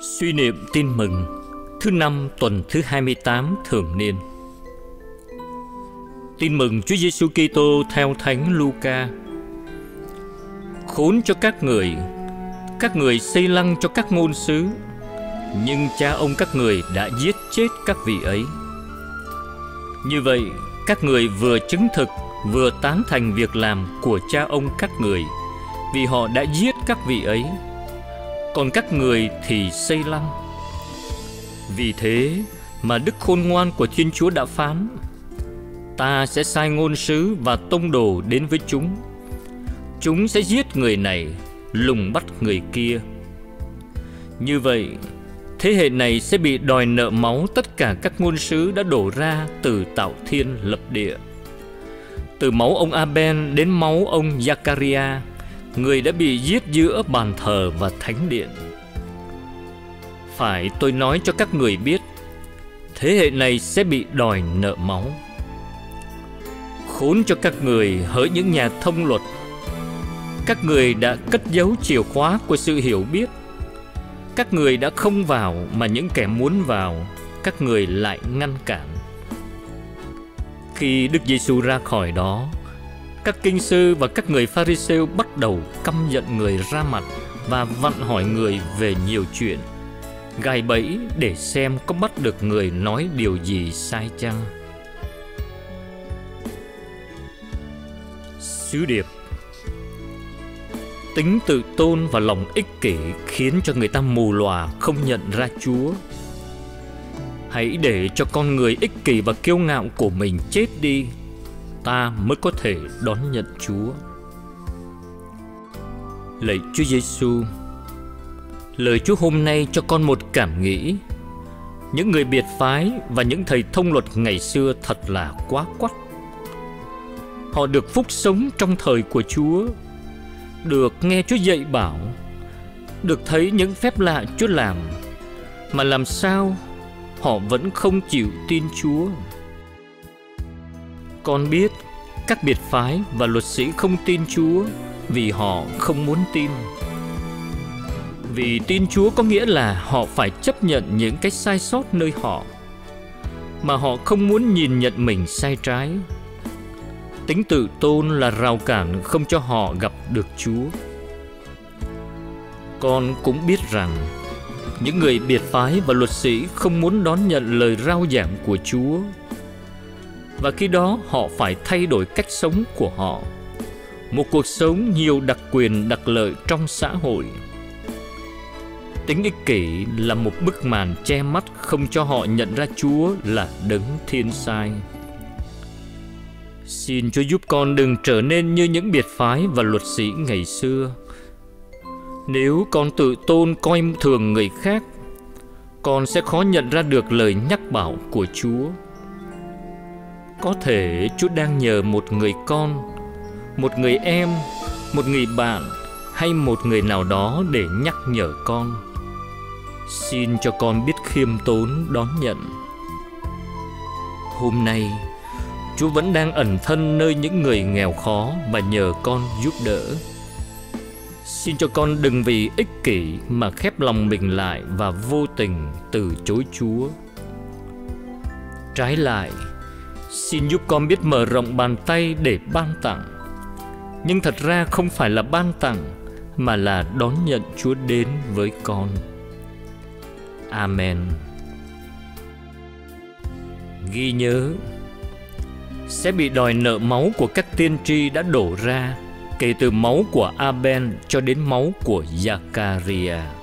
Suy niệm tin mừng Thứ năm tuần thứ 28 thường niên Tin mừng Chúa Giêsu Kitô theo Thánh Luca. Khốn cho các người, các người xây lăng cho các ngôn sứ, nhưng cha ông các người đã giết chết các vị ấy. Như vậy, các người vừa chứng thực vừa tán thành việc làm của cha ông các người, vì họ đã giết các vị ấy còn các người thì xây lăng. Vì thế mà đức khôn ngoan của Thiên Chúa đã phán, ta sẽ sai ngôn sứ và tông đồ đến với chúng. Chúng sẽ giết người này, lùng bắt người kia. Như vậy, thế hệ này sẽ bị đòi nợ máu tất cả các ngôn sứ đã đổ ra từ tạo thiên lập địa. Từ máu ông Aben đến máu ông Zakaria, người đã bị giết giữa bàn thờ và thánh điện. Phải tôi nói cho các người biết, thế hệ này sẽ bị đòi nợ máu. Khốn cho các người hỡi những nhà thông luật, các người đã cất giấu chìa khóa của sự hiểu biết. Các người đã không vào mà những kẻ muốn vào, các người lại ngăn cản. Khi Đức Giêsu ra khỏi đó, các kinh sư và các người Pharisêu bắt đầu căm giận người ra mặt và vặn hỏi người về nhiều chuyện, gài bẫy để xem có bắt được người nói điều gì sai chăng. Sứ điệp Tính tự tôn và lòng ích kỷ khiến cho người ta mù lòa không nhận ra Chúa. Hãy để cho con người ích kỷ và kiêu ngạo của mình chết đi ta mới có thể đón nhận Chúa. Lạy Chúa Giêsu, lời Chúa hôm nay cho con một cảm nghĩ. Những người biệt phái và những thầy thông luật ngày xưa thật là quá quắt. Họ được phúc sống trong thời của Chúa, được nghe Chúa dạy bảo, được thấy những phép lạ Chúa làm, mà làm sao họ vẫn không chịu tin Chúa. Con biết các biệt phái và luật sĩ không tin Chúa vì họ không muốn tin. Vì tin Chúa có nghĩa là họ phải chấp nhận những cái sai sót nơi họ, mà họ không muốn nhìn nhận mình sai trái. Tính tự tôn là rào cản không cho họ gặp được Chúa. Con cũng biết rằng những người biệt phái và luật sĩ không muốn đón nhận lời rao giảng của Chúa và khi đó họ phải thay đổi cách sống của họ. Một cuộc sống nhiều đặc quyền, đặc lợi trong xã hội. Tính ích kỷ là một bức màn che mắt không cho họ nhận ra chúa là đấng thiên sai. Xin chúa giúp con đừng trở nên như những biệt phái và luật sĩ ngày xưa. Nếu con tự tôn, coi thường người khác, con sẽ khó nhận ra được lời nhắc bảo của chúa có thể Chúa đang nhờ một người con, một người em, một người bạn hay một người nào đó để nhắc nhở con. Xin cho con biết khiêm tốn đón nhận. Hôm nay, Chúa vẫn đang ẩn thân nơi những người nghèo khó và nhờ con giúp đỡ. Xin cho con đừng vì ích kỷ mà khép lòng mình lại và vô tình từ chối Chúa. Trái lại, Xin giúp con biết mở rộng bàn tay để ban tặng. Nhưng thật ra không phải là ban tặng, Mà là đón nhận Chúa đến với con. Amen. Ghi nhớ, Sẽ bị đòi nợ máu của các tiên tri đã đổ ra, Kể từ máu của Aben cho đến máu của Zakaria.